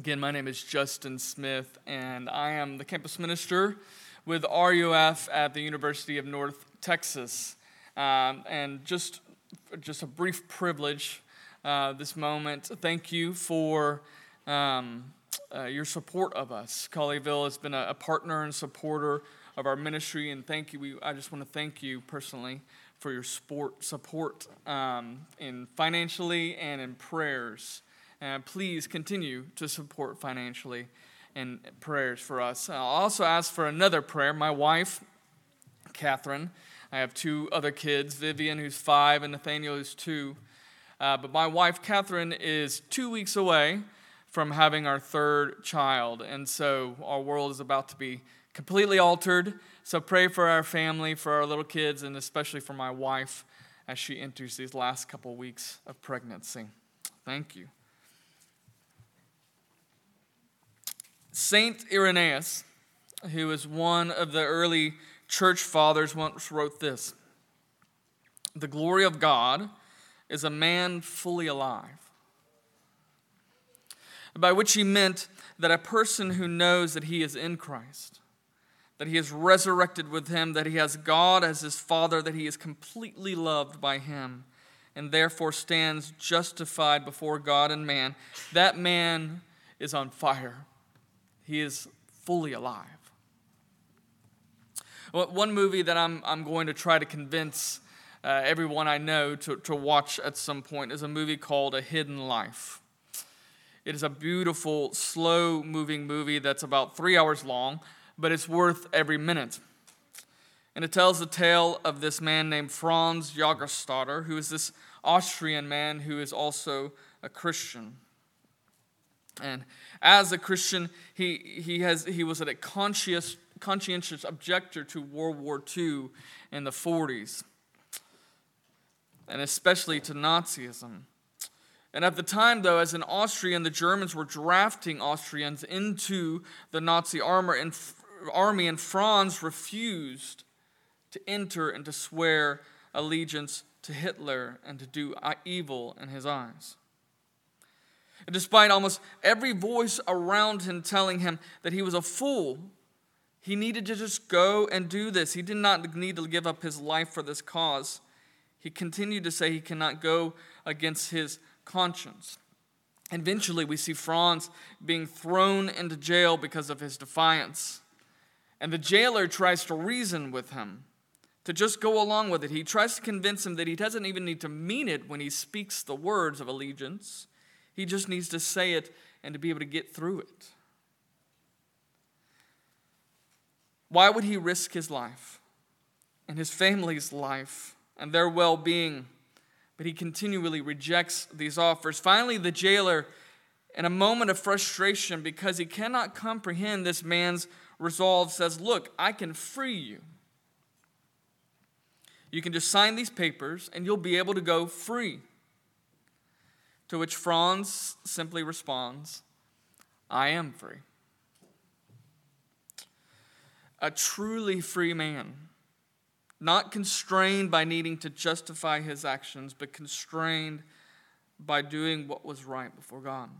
Again, my name is Justin Smith, and I am the campus minister with RUF at the University of North Texas. Um, and just, just a brief privilege uh, this moment. Thank you for um, uh, your support of us. Colleyville has been a, a, partner and supporter of our ministry, and thank you. We, I just want to thank you personally for your support, support um, in financially and in prayers. Uh, please continue to support financially and prayers for us. I'll also ask for another prayer. My wife, Catherine, I have two other kids, Vivian, who's five, and Nathaniel, who's two. Uh, but my wife, Catherine, is two weeks away from having our third child. And so our world is about to be completely altered. So pray for our family, for our little kids, and especially for my wife as she enters these last couple weeks of pregnancy. Thank you. Saint Irenaeus, who was one of the early church fathers, once wrote this The glory of God is a man fully alive. By which he meant that a person who knows that he is in Christ, that he is resurrected with him, that he has God as his Father, that he is completely loved by him, and therefore stands justified before God and man, that man is on fire he is fully alive. One movie that I'm, I'm going to try to convince uh, everyone I know to, to watch at some point is a movie called A Hidden Life. It is a beautiful, slow moving movie that's about three hours long, but it's worth every minute. And it tells the tale of this man named Franz Jagerstatter, who is this Austrian man who is also a Christian. And as a Christian, he, he, has, he was a conscious, conscientious objector to World War II in the 40s, and especially to Nazism. And at the time, though, as an Austrian, the Germans were drafting Austrians into the Nazi armor and, army, and Franz refused to enter and to swear allegiance to Hitler and to do uh, evil in his eyes. Despite almost every voice around him telling him that he was a fool, he needed to just go and do this. He did not need to give up his life for this cause. He continued to say he cannot go against his conscience. Eventually, we see Franz being thrown into jail because of his defiance. And the jailer tries to reason with him, to just go along with it. He tries to convince him that he doesn't even need to mean it when he speaks the words of allegiance. He just needs to say it and to be able to get through it. Why would he risk his life and his family's life and their well being? But he continually rejects these offers. Finally, the jailer, in a moment of frustration because he cannot comprehend this man's resolve, says, Look, I can free you. You can just sign these papers and you'll be able to go free. To which Franz simply responds, I am free. A truly free man, not constrained by needing to justify his actions, but constrained by doing what was right before God.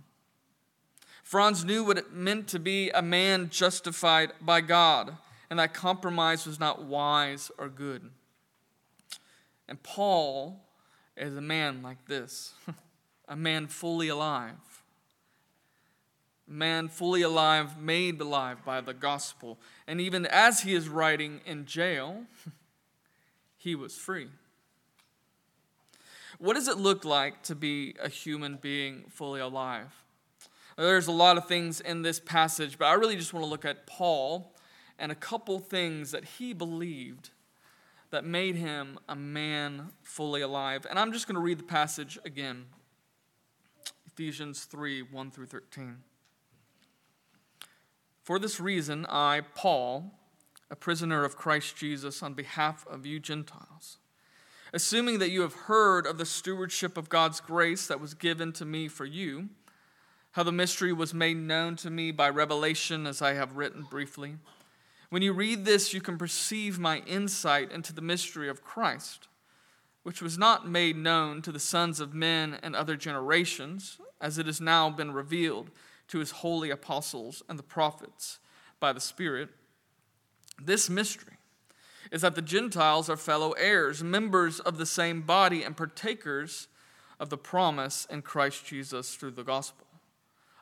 Franz knew what it meant to be a man justified by God, and that compromise was not wise or good. And Paul is a man like this. a man fully alive. A man fully alive, made alive by the gospel. And even as he is writing in jail, he was free. What does it look like to be a human being fully alive? There's a lot of things in this passage, but I really just want to look at Paul and a couple things that he believed that made him a man fully alive. And I'm just going to read the passage again. Ephesians 3 1 through 13. For this reason, I, Paul, a prisoner of Christ Jesus, on behalf of you Gentiles, assuming that you have heard of the stewardship of God's grace that was given to me for you, how the mystery was made known to me by revelation, as I have written briefly. When you read this, you can perceive my insight into the mystery of Christ, which was not made known to the sons of men and other generations as it has now been revealed to his holy apostles and the prophets by the Spirit, this mystery is that the Gentiles are fellow heirs, members of the same body, and partakers of the promise in Christ Jesus through the gospel.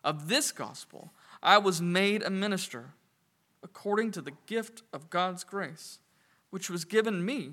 Of this gospel, I was made a minister according to the gift of God's grace, which was given me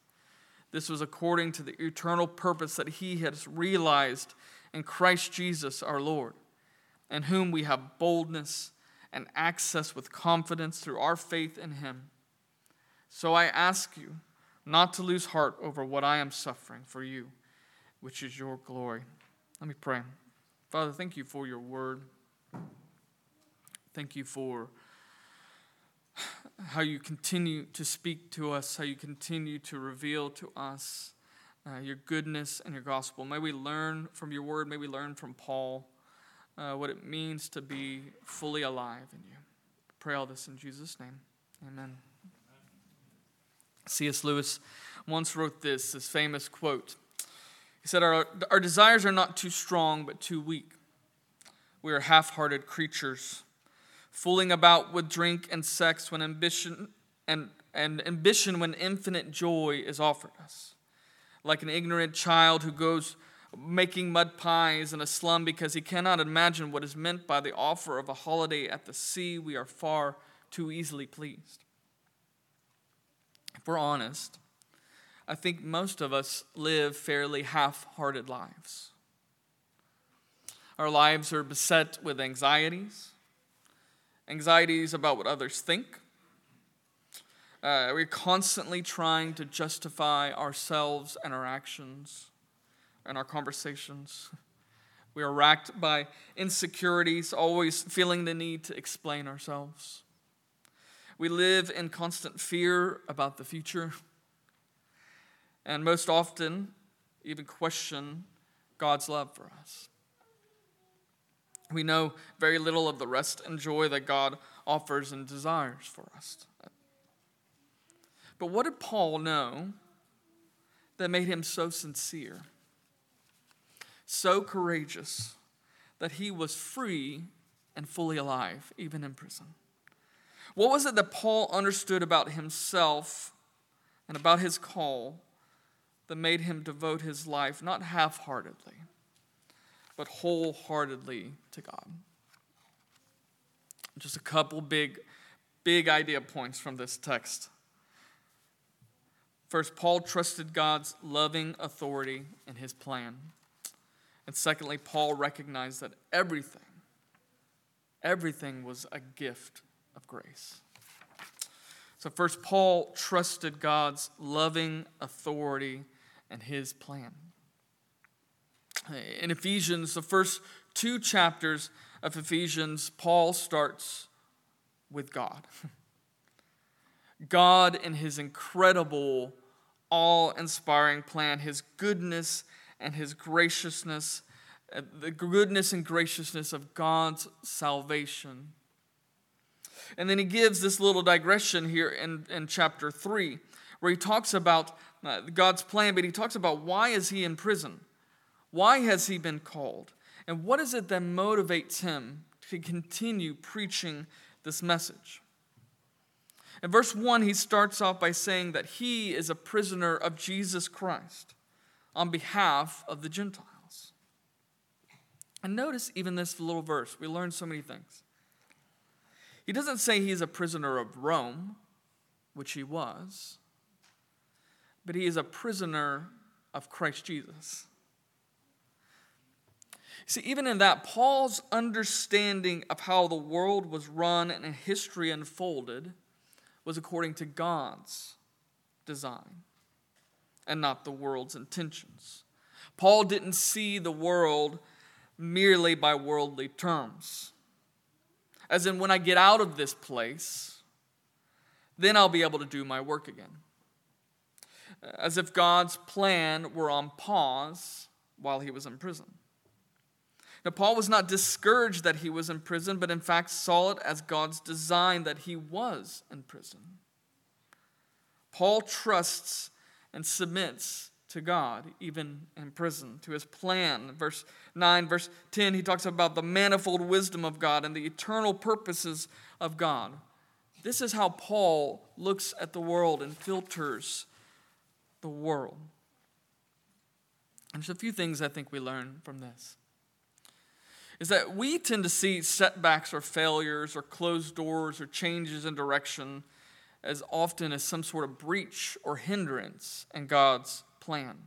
This was according to the eternal purpose that He has realized in Christ Jesus our Lord, in whom we have boldness and access with confidence through our faith in Him. So I ask you not to lose heart over what I am suffering for you, which is your glory. Let me pray. Father, thank you for your word. Thank you for how you continue to speak to us, how you continue to reveal to us uh, your goodness and your gospel. May we learn from your word, may we learn from Paul uh, what it means to be fully alive in you. Pray all this in Jesus' name. Amen. C.S. Lewis once wrote this, this famous quote. He said, Our, our desires are not too strong, but too weak. We are half hearted creatures, fooling about with drink and sex when ambition and, and ambition when infinite joy is offered us. Like an ignorant child who goes making mud pies in a slum because he cannot imagine what is meant by the offer of a holiday at the sea, we are far too easily pleased. If we're honest, I think most of us live fairly half hearted lives. Our lives are beset with anxieties, anxieties about what others think. Uh, we're constantly trying to justify ourselves and our actions and our conversations. We are racked by insecurities, always feeling the need to explain ourselves. We live in constant fear about the future, and most often, even question God's love for us. We know very little of the rest and joy that God offers and desires for us. But what did Paul know that made him so sincere, so courageous, that he was free and fully alive, even in prison? What was it that Paul understood about himself and about his call that made him devote his life not half heartedly, but wholeheartedly to God? Just a couple big, big idea points from this text. First, Paul trusted God's loving authority in his plan. And secondly, Paul recognized that everything, everything was a gift of grace. So, first, Paul trusted God's loving authority and his plan. In Ephesians, the first two chapters of Ephesians, Paul starts with God. God, in his incredible, awe inspiring plan, his goodness and his graciousness, uh, the goodness and graciousness of God's salvation and then he gives this little digression here in, in chapter 3, where he talks about uh, God's plan, but he talks about why is he in prison? Why has he been called? And what is it that motivates him to continue preaching this message? In verse 1, he starts off by saying that he is a prisoner of Jesus Christ on behalf of the Gentiles. And notice even this little verse, we learn so many things. He doesn't say he's a prisoner of Rome, which he was, but he is a prisoner of Christ Jesus. See, even in that, Paul's understanding of how the world was run and history unfolded was according to God's design and not the world's intentions. Paul didn't see the world merely by worldly terms. As in, when I get out of this place, then I'll be able to do my work again. As if God's plan were on pause while he was in prison. Now, Paul was not discouraged that he was in prison, but in fact saw it as God's design that he was in prison. Paul trusts and submits to God, even in prison, to his plan. Verse 9, verse 10, he talks about the manifold wisdom of God and the eternal purposes of God. This is how Paul looks at the world and filters the world. And there's a few things I think we learn from this. Is that we tend to see setbacks or failures or closed doors or changes in direction as often as some sort of breach or hindrance in God's plan.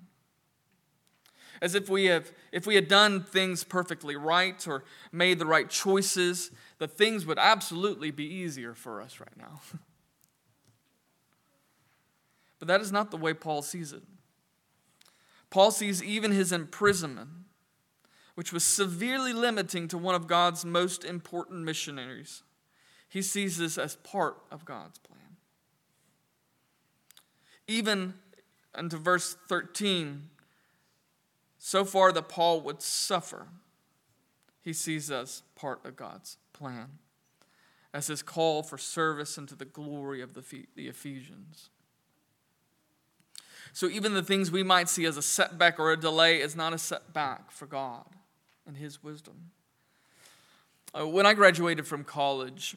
As if we have if we had done things perfectly right or made the right choices, that things would absolutely be easier for us right now. but that is not the way Paul sees it. Paul sees even his imprisonment, which was severely limiting to one of God's most important missionaries. He sees this as part of God's plan. Even unto verse 13, so far that Paul would suffer, he sees as part of God's plan, as his call for service into the glory of the, the Ephesians. So even the things we might see as a setback or a delay is not a setback for God and his wisdom. Uh, when I graduated from college,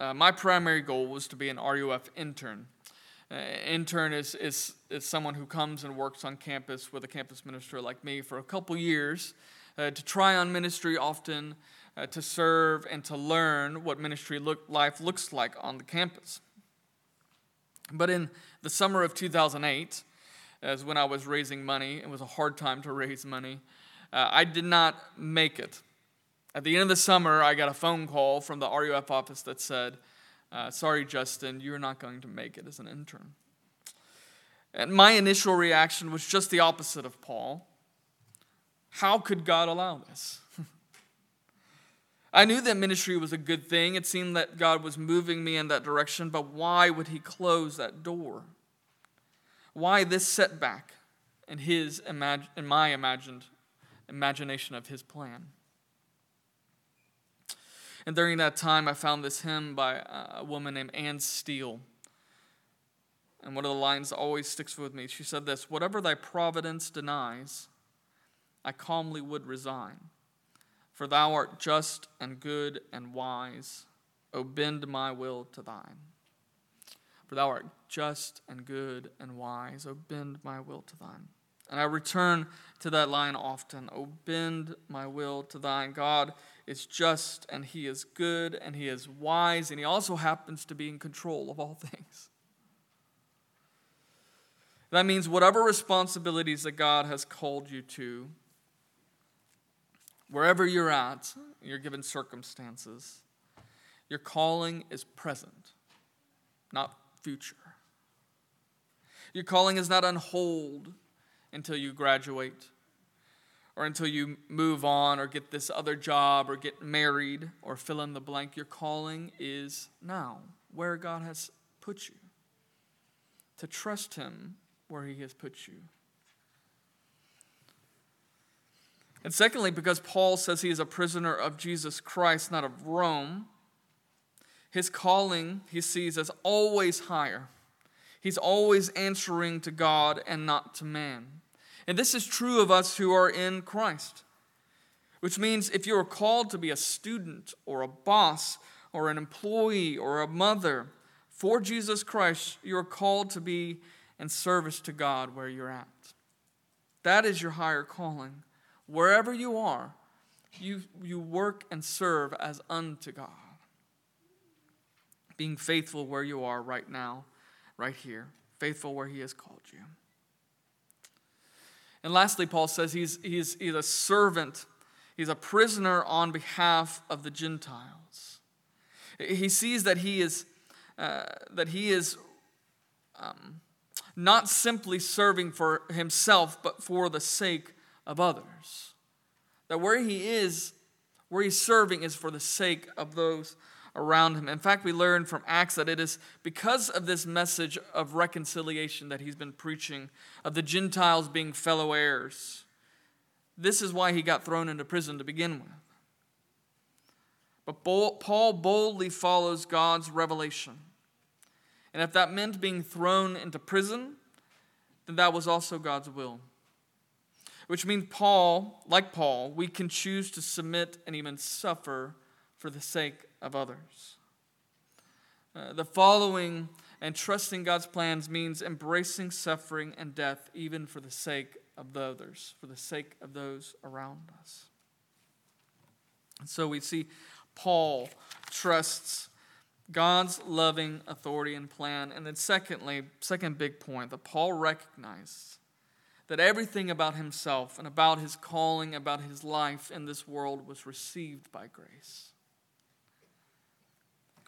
uh, my primary goal was to be an RUF intern. Uh, intern is, is, is someone who comes and works on campus with a campus minister like me for a couple years uh, to try on ministry often, uh, to serve, and to learn what ministry look, life looks like on the campus. But in the summer of 2008, as when I was raising money, it was a hard time to raise money, uh, I did not make it. At the end of the summer, I got a phone call from the RUF office that said, uh, sorry, Justin, you're not going to make it as an intern. And my initial reaction was just the opposite of Paul. How could God allow this? I knew that ministry was a good thing. It seemed that God was moving me in that direction, but why would He close that door? Why this setback in His in my imagined imagination of His plan? And during that time, I found this hymn by uh, a woman named Anne Steele. And one of the lines always sticks with me. She said this Whatever thy providence denies, I calmly would resign. For thou art just and good and wise. O bend my will to thine. For thou art just and good and wise. O bend my will to thine. And I return to that line often. Oh, bend my will to thine. God is just and he is good and he is wise and he also happens to be in control of all things. That means whatever responsibilities that God has called you to, wherever you're at, you're given circumstances, your calling is present, not future. Your calling is not on hold until you graduate or until you move on or get this other job or get married or fill in the blank. Your calling is now, where God has put you, to trust Him where He has put you. And secondly, because Paul says he is a prisoner of Jesus Christ, not of Rome, his calling he sees as always higher. He's always answering to God and not to man. And this is true of us who are in Christ, which means if you are called to be a student or a boss or an employee or a mother for Jesus Christ, you are called to be in service to God where you're at. That is your higher calling. Wherever you are, you, you work and serve as unto God. Being faithful where you are right now, right here, faithful where He has called you. And lastly, Paul says he's, he's, he's a servant, he's a prisoner on behalf of the Gentiles. He sees that he is, uh, that he is um, not simply serving for himself, but for the sake of others. That where he is, Where he's serving is for the sake of those around him. In fact, we learn from Acts that it is because of this message of reconciliation that he's been preaching, of the Gentiles being fellow heirs. This is why he got thrown into prison to begin with. But Paul boldly follows God's revelation. And if that meant being thrown into prison, then that was also God's will. Which means Paul, like Paul, we can choose to submit and even suffer for the sake of others. Uh, the following and trusting God's plans means embracing suffering and death even for the sake of the others, for the sake of those around us. And so we see Paul trusts God's loving authority and plan. And then, secondly, second big point that Paul recognized that everything about himself and about his calling, about his life in this world was received by grace.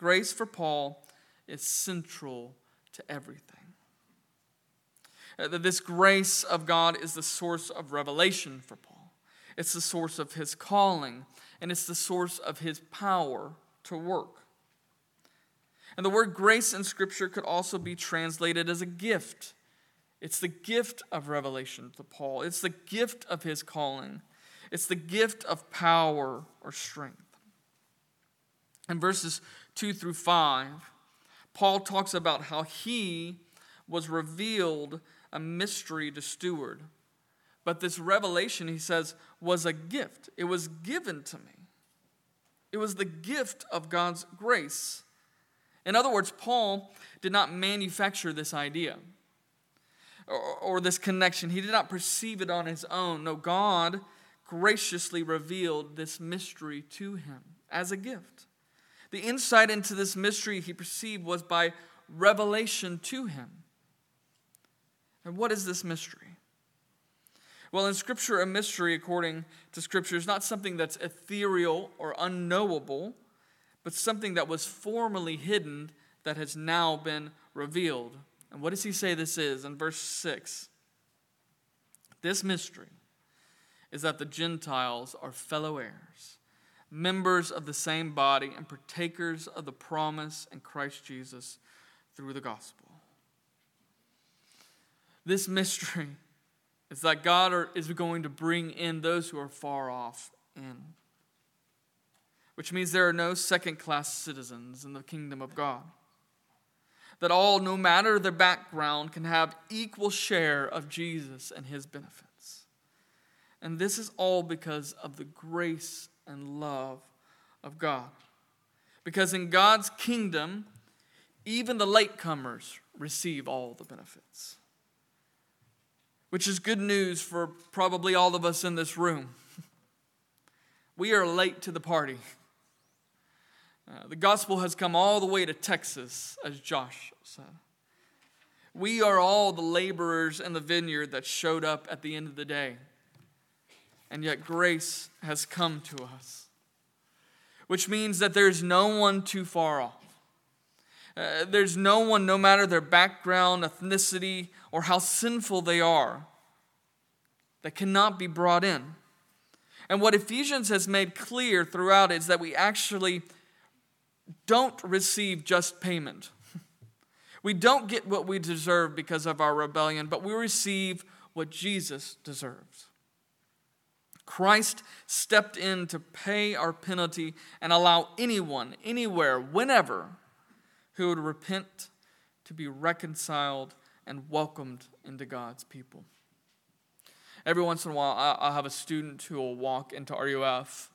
Grace for Paul is central to everything. Uh, that this grace of God is the source of revelation for Paul. It's the source of his calling, and it's the source of his power to work. And the word grace in Scripture could also be translated as a gift. It's the gift of revelation to Paul, it's the gift of his calling, it's the gift of power or strength. In verses 2 through 5, Paul talks about how he was revealed a mystery to steward. But this revelation, he says, was a gift. It was given to me. It was the gift of God's grace. In other words, Paul did not manufacture this idea or, or, this connection. He did not perceive it on his own. No, God graciously revealed this mystery to him as a gift. The insight into this mystery he perceived was by revelation to him. And what is this mystery? Well, in Scripture, a mystery, according to Scripture, is not something that's ethereal or unknowable but something that was formerly hidden that has now been revealed. And what does he say this is in verse 6? This mystery is that the Gentiles are fellow heirs, members of the same body, and partakers of the promise in Christ Jesus through the gospel. This mystery is that God is going to bring in those who are far off in which means there are no second class citizens in the kingdom of God. That all, no matter their background, can have equal share of Jesus and his benefits. And this is all because of the grace and love of God. Because in God's kingdom, even the latecomers receive all the benefits. Which is good news for probably all of us in this room. We are late to the party. Uh, the gospel has come all the way to Texas, as Josh said. We are all the laborers in the vineyard that showed up at the end of the day. And yet grace has come to us, which means that there's no one too far off. Uh, there's no one, no matter their background, ethnicity, or how sinful they are, that cannot be brought in. And what Ephesians has made clear throughout is that we actually don't receive just payment. We don't get what we deserve because of our rebellion, but we receive what Jesus deserves. Christ stepped in to pay our penalty and allow anyone, anywhere, whenever, who would repent to be reconciled and welcomed into God's people. Every once in a while, I'll have a student who will walk into RUF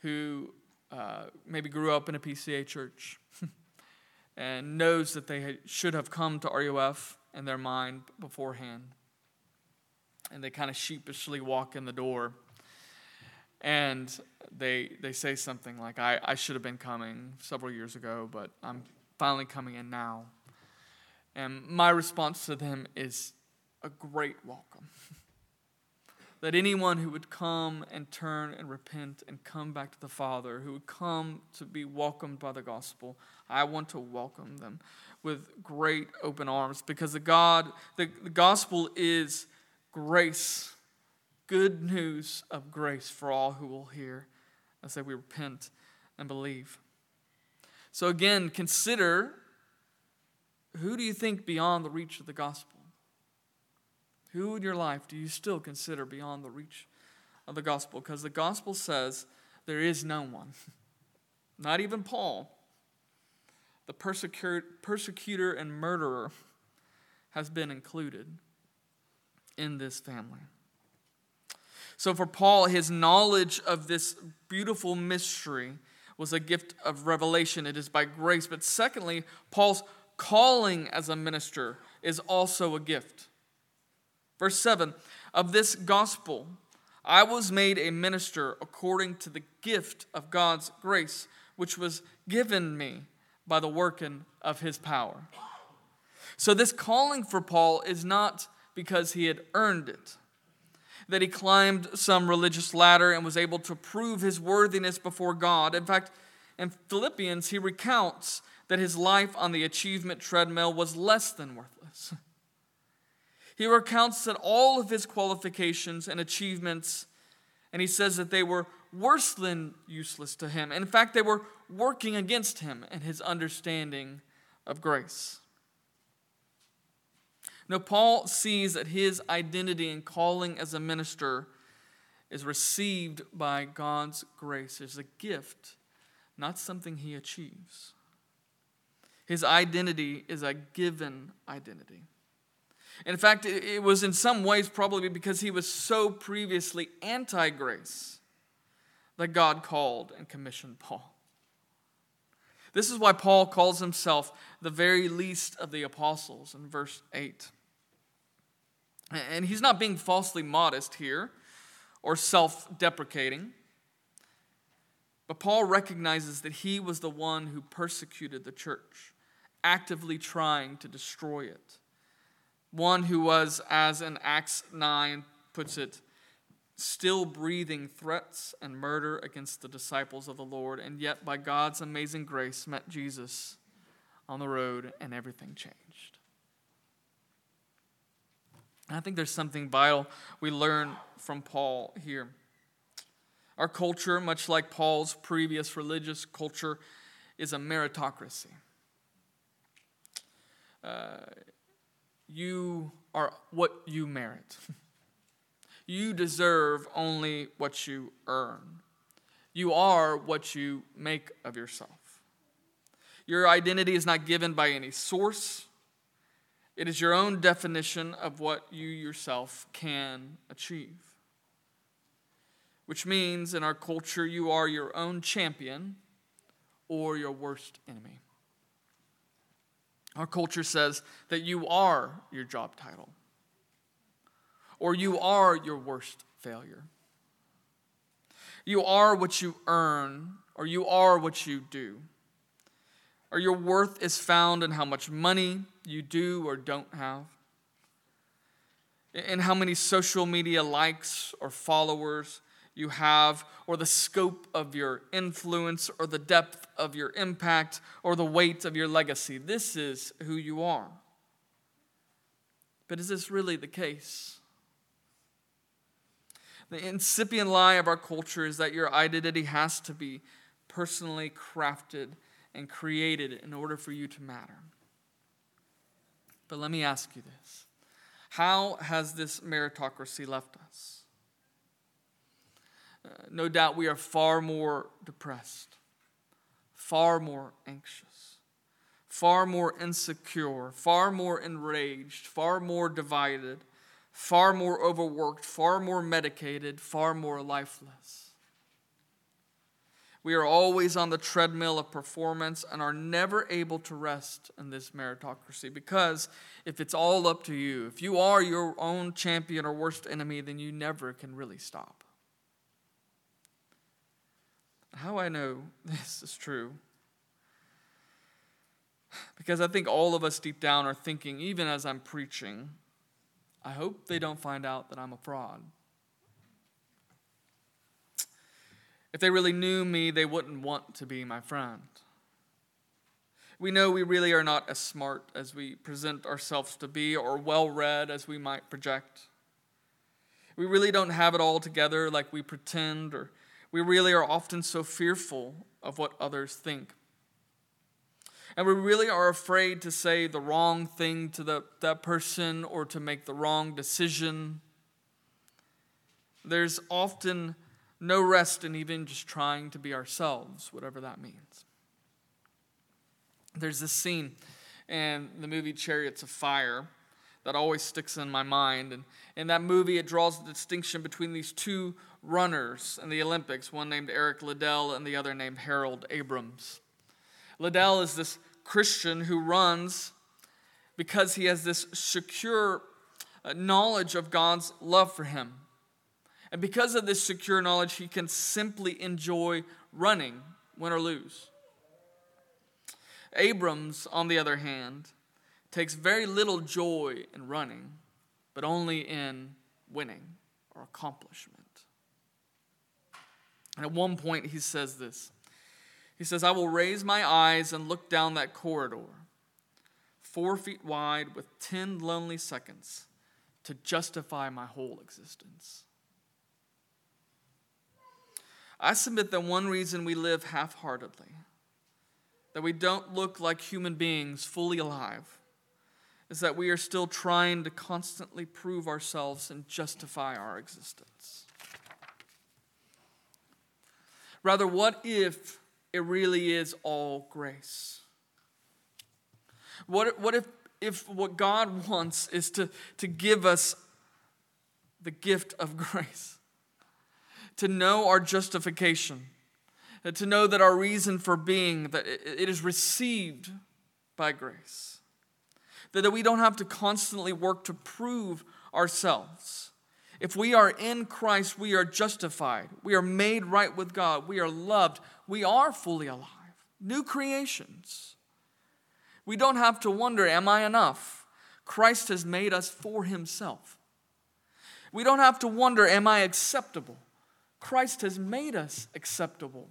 who uh, maybe grew up in a PCA church and knows that they should have come to RUF in their mind beforehand. And they kind of sheepishly walk in the door and they, they say something like, I, I should have been coming several years ago, but I'm finally coming in now. And my response to them is a great welcome. that anyone who would come and turn and repent and come back to the Father, who would come to be welcomed by the gospel, I want to welcome them with great open arms because the God, the, the gospel is grace, good news of grace for all who will hear I say we repent and believe. So again, consider who do you think beyond the reach of the gospel? Who in your life do you still consider beyond the reach of the gospel? Because the gospel says there is no one, not even Paul, the persecutor and murderer, has been included in this family. So, for Paul, his knowledge of this beautiful mystery was a gift of revelation. It is by grace. But secondly, Paul's calling as a minister is also a gift. Verse 7 Of this gospel, I was made a minister according to the gift of God's grace, which was given me by the working of his power. So, this calling for Paul is not because he had earned it, that he climbed some religious ladder and was able to prove his worthiness before God. In fact, in Philippians, he recounts that his life on the achievement treadmill was less than worthless. He recounts that all of his qualifications and achievements, and he says that they were worse than useless to him. In fact, they were working against him and his understanding of grace. No, Paul sees that his identity and calling as a minister is received by God's grace. It's a gift, not something he achieves. His identity is a given identity. In fact, it was in some ways probably because he was so previously anti grace that God called and commissioned Paul. This is why Paul calls himself the very least of the apostles in verse 8. And he's not being falsely modest here or self deprecating. But Paul recognizes that he was the one who persecuted the church, actively trying to destroy it one who was, as in Acts 9 puts it, still breathing threats and murder against the disciples of the Lord, and yet by God's amazing grace met Jesus on the road and everything changed. And I think there's something vital we learn from Paul here. Our culture, much like Paul's previous religious culture, is a meritocracy. Uh, you are what you merit. you deserve only what you earn. You are what you make of yourself. Your identity is not given by any source, it is your own definition of what you yourself can achieve. Which means in our culture, you are your own champion or your worst enemy. Our culture says that you are your job title, or you are your worst failure. You are what you earn, or you are what you do. Or your worth is found in how much money you do or don't have, in how many social media likes or followers you have, or the scope of your influence, or the depth of your impact, or the weight of your legacy. This is who you are. But is this really the case? The incipient lie of our culture is that your identity has to be personally crafted and created in order for you to matter. But let me ask you this How has this meritocracy left us? Uh, no doubt we are far more depressed, far more anxious, far more insecure, far more enraged, far more divided, far more overworked, far more medicated, far more lifeless. We are always on the treadmill of performance and are never able to rest in this meritocracy because if it's all up to you, if you are your own champion or worst enemy, then you never can really stop. How I know this is true? Because I think all of us deep down are thinking, even as I'm preaching, I hope they don't find out that I'm a fraud. If they really knew me, they wouldn't want to be my friend. We know we really are not as smart as we present ourselves to be or well read as we might project. We really don't have it all together like we pretend or We really are often so fearful of what others think. And we really are afraid to say the wrong thing to the, that person or to make the wrong decision. There's often no rest in even just trying to be ourselves, whatever that means. There's this scene in the movie Chariots of Fire that always sticks in my mind. And in that movie, it draws the distinction between these two runners in the Olympics, one named Eric Liddell and the other named Harold Abrahams. Liddell is this Christian who runs because he has this secure uh, knowledge of God's love for him. And because of this secure knowledge, he can simply enjoy running, win or lose. Abrahams, on the other hand, takes very little joy in running, but only in winning or accomplishment. And at one point, he says this He says, I will raise my eyes and look down that corridor, four feet wide, with 10 lonely seconds to justify my whole existence. I submit that one reason we live half heartedly, that we don't look like human beings fully alive, is that we are still trying to constantly prove ourselves and justify our existence. Rather, what if it really is all grace? What, what if, if what God wants is to, to give us the gift of grace? To know our justification, uh, to know that our reason for being, that it is received by grace that we don't have to constantly work to prove ourselves. If we are in Christ, we are justified. We are made right with God. We are loved. We are fully alive. New creations. We don't have to wonder, am I enough? Christ has made us for himself. We don't have to wonder, am I acceptable? Christ has made us acceptable.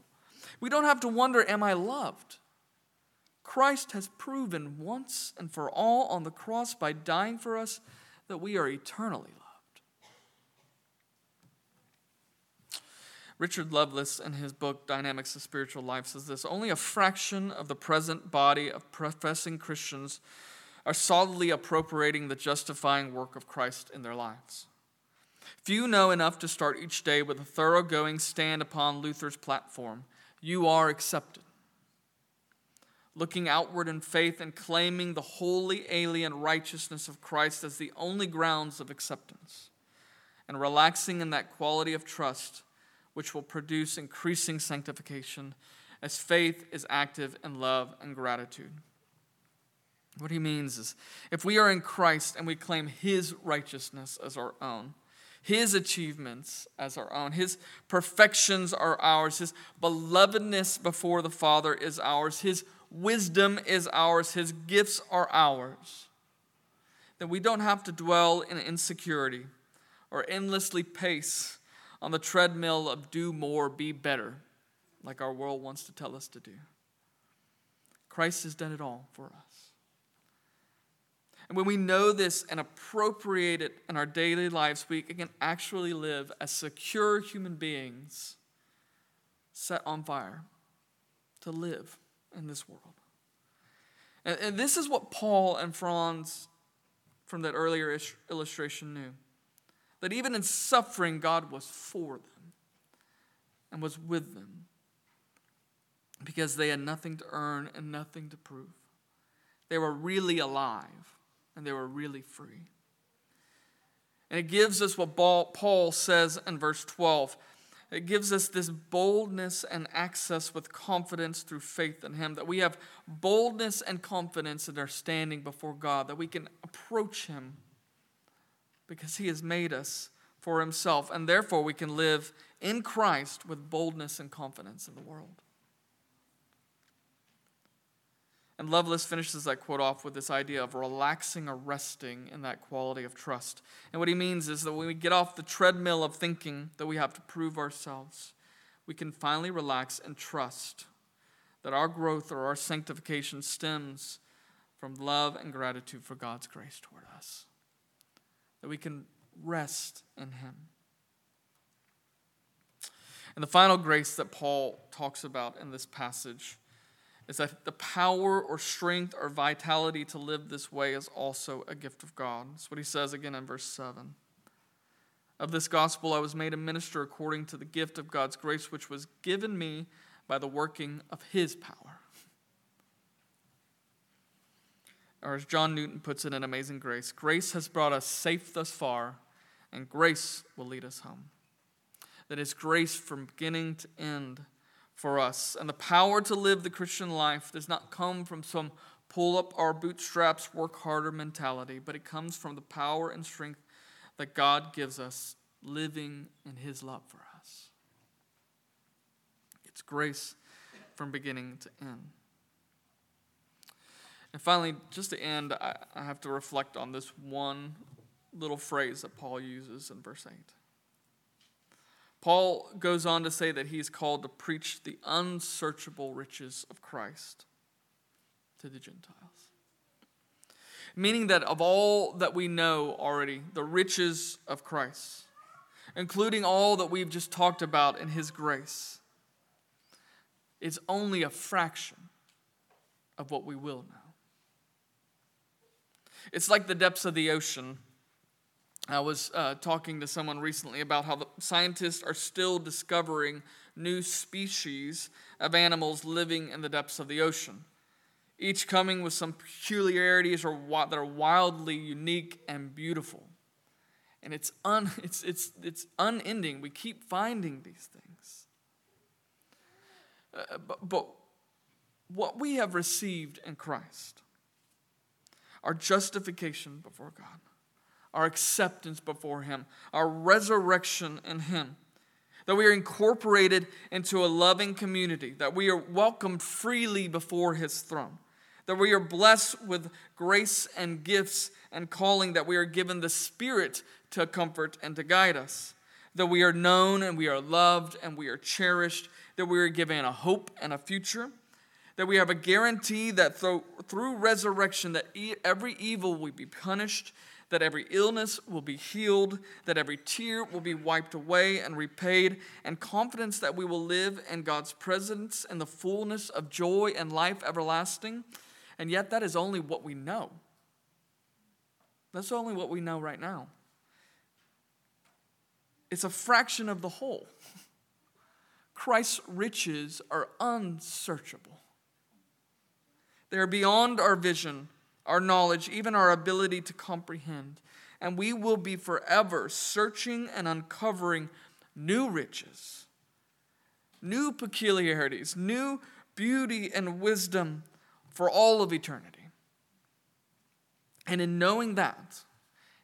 We don't have to wonder, am I loved? Christ has proven once and for all on the cross by dying for us that we are eternally loved. Richard Lovelace, in his book Dynamics of Spiritual Life, says this Only a fraction of the present body of professing Christians are solidly appropriating the justifying work of Christ in their lives. Few know enough to start each day with a thoroughgoing stand upon Luther's platform. You are accepted looking outward in faith and claiming the holy alien righteousness of Christ as the only grounds of acceptance, and relaxing in that quality of trust which will produce increasing sanctification as faith is active in love and gratitude. What he means is if we are in Christ and we claim his righteousness as our own, his achievements as our own. His perfections are ours. His belovedness before the Father is ours. His wisdom is ours, His gifts are ours. That we don't have to dwell in insecurity or endlessly pace on the treadmill of do more, be better, like our world wants to tell us to do. Christ has done it all for us. And when we know this and appropriate it in our daily lives, we can actually live as secure human beings set on fire to live in this world. And, and this is what Paul and Franz from that earlier illustration knew that even in suffering, God was for them and was with them because they had nothing to earn and nothing to prove. They were really alive and they were really free. And it gives us what Paul says in verse 12 it gives us this boldness and access with confidence through faith in Him, that we have boldness and confidence in our standing before God, that we can approach Him because He has made us for Himself, and therefore we can live in Christ with boldness and confidence in the world. And Lovelace finishes that quote off with this idea of relaxing or resting in that quality of trust. And what he means is that when we get off the treadmill of thinking that we have to prove ourselves, we can finally relax and trust that our growth or our sanctification stems from love and gratitude for God's grace toward us. That we can rest in Him. And the final grace that Paul talks about in this passage is that the power or strength or vitality to live this way is also a gift of God. That's what he says again in verse 7. Of this gospel I was made a minister according to the gift of God's grace, which was given me by the working of his power. Or as John Newton puts it in Amazing Grace, grace has brought us safe thus far, and grace will lead us home. That is grace from beginning to end for us. And the power to live the Christian life does not come from some pull up our bootstraps, work harder mentality, but it comes from the power and strength that God gives us living in His love for us. It's grace from beginning to end. And finally, just to end, I, have to reflect on this one little phrase that Paul uses in verse 8. Paul goes on to say that he's called to preach the unsearchable riches of Christ to the Gentiles. Meaning that of all that we know already, the riches of Christ, including all that we've just talked about in his grace, is only a fraction of what we will know. It's like the depths of the ocean. I was uh, talking to someone recently about how the scientists are still discovering new species of animals living in the depths of the ocean, each coming with some peculiarities or that are wildly unique and beautiful. And it's, un, it's, it's, it's unending. We keep finding these things. Uh, but, but what we have received in Christ our justification before God, our acceptance before Him, our resurrection in Him. That we are incorporated into a loving community, that we are welcomed freely before His throne, that we are blessed with grace and gifts and calling, that we are given the Spirit to comfort and to guide us, that we are known and we are loved and we are cherished, that we are given a hope and a future that we have a guarantee that through, through resurrection that every evil will be punished that every illness will be healed that every tear will be wiped away and repaid and confidence that we will live in god's presence in the fullness of joy and life everlasting. And yet that is only what we know. That's only what we know right now. It's a fraction of the whole. Christ's riches are unsearchable. They are beyond our vision, our knowledge, even our ability to comprehend. And we will be forever searching and uncovering new riches, new peculiarities, new beauty and wisdom for all of eternity. And in knowing that,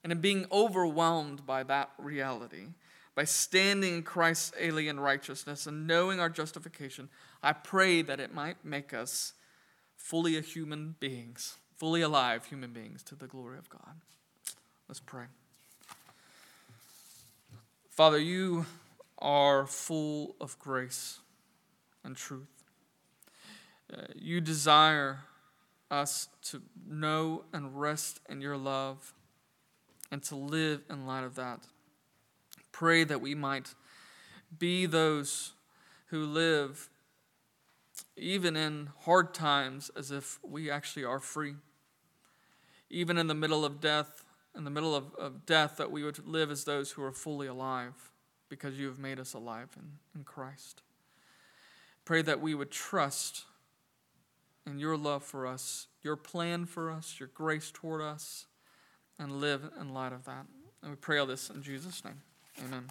and in being overwhelmed by that reality, by standing in Christ's alien righteousness and knowing our justification, I pray that it might make us fully human beings, fully alive human beings to the glory of God. Let's pray. Father, you are full of grace and truth. Uh, you desire us to know and rest in your love and to live in light of that. Pray that we might be those who live even in hard times, as if we actually are free. Even in the middle of death, in the middle of, of death, that we would live as those who are fully alive because you have made us alive in, in Christ. Pray that we would trust in your love for us, your plan for us, your grace toward us, and live in light of that. And we pray all this in Jesus' name. Amen.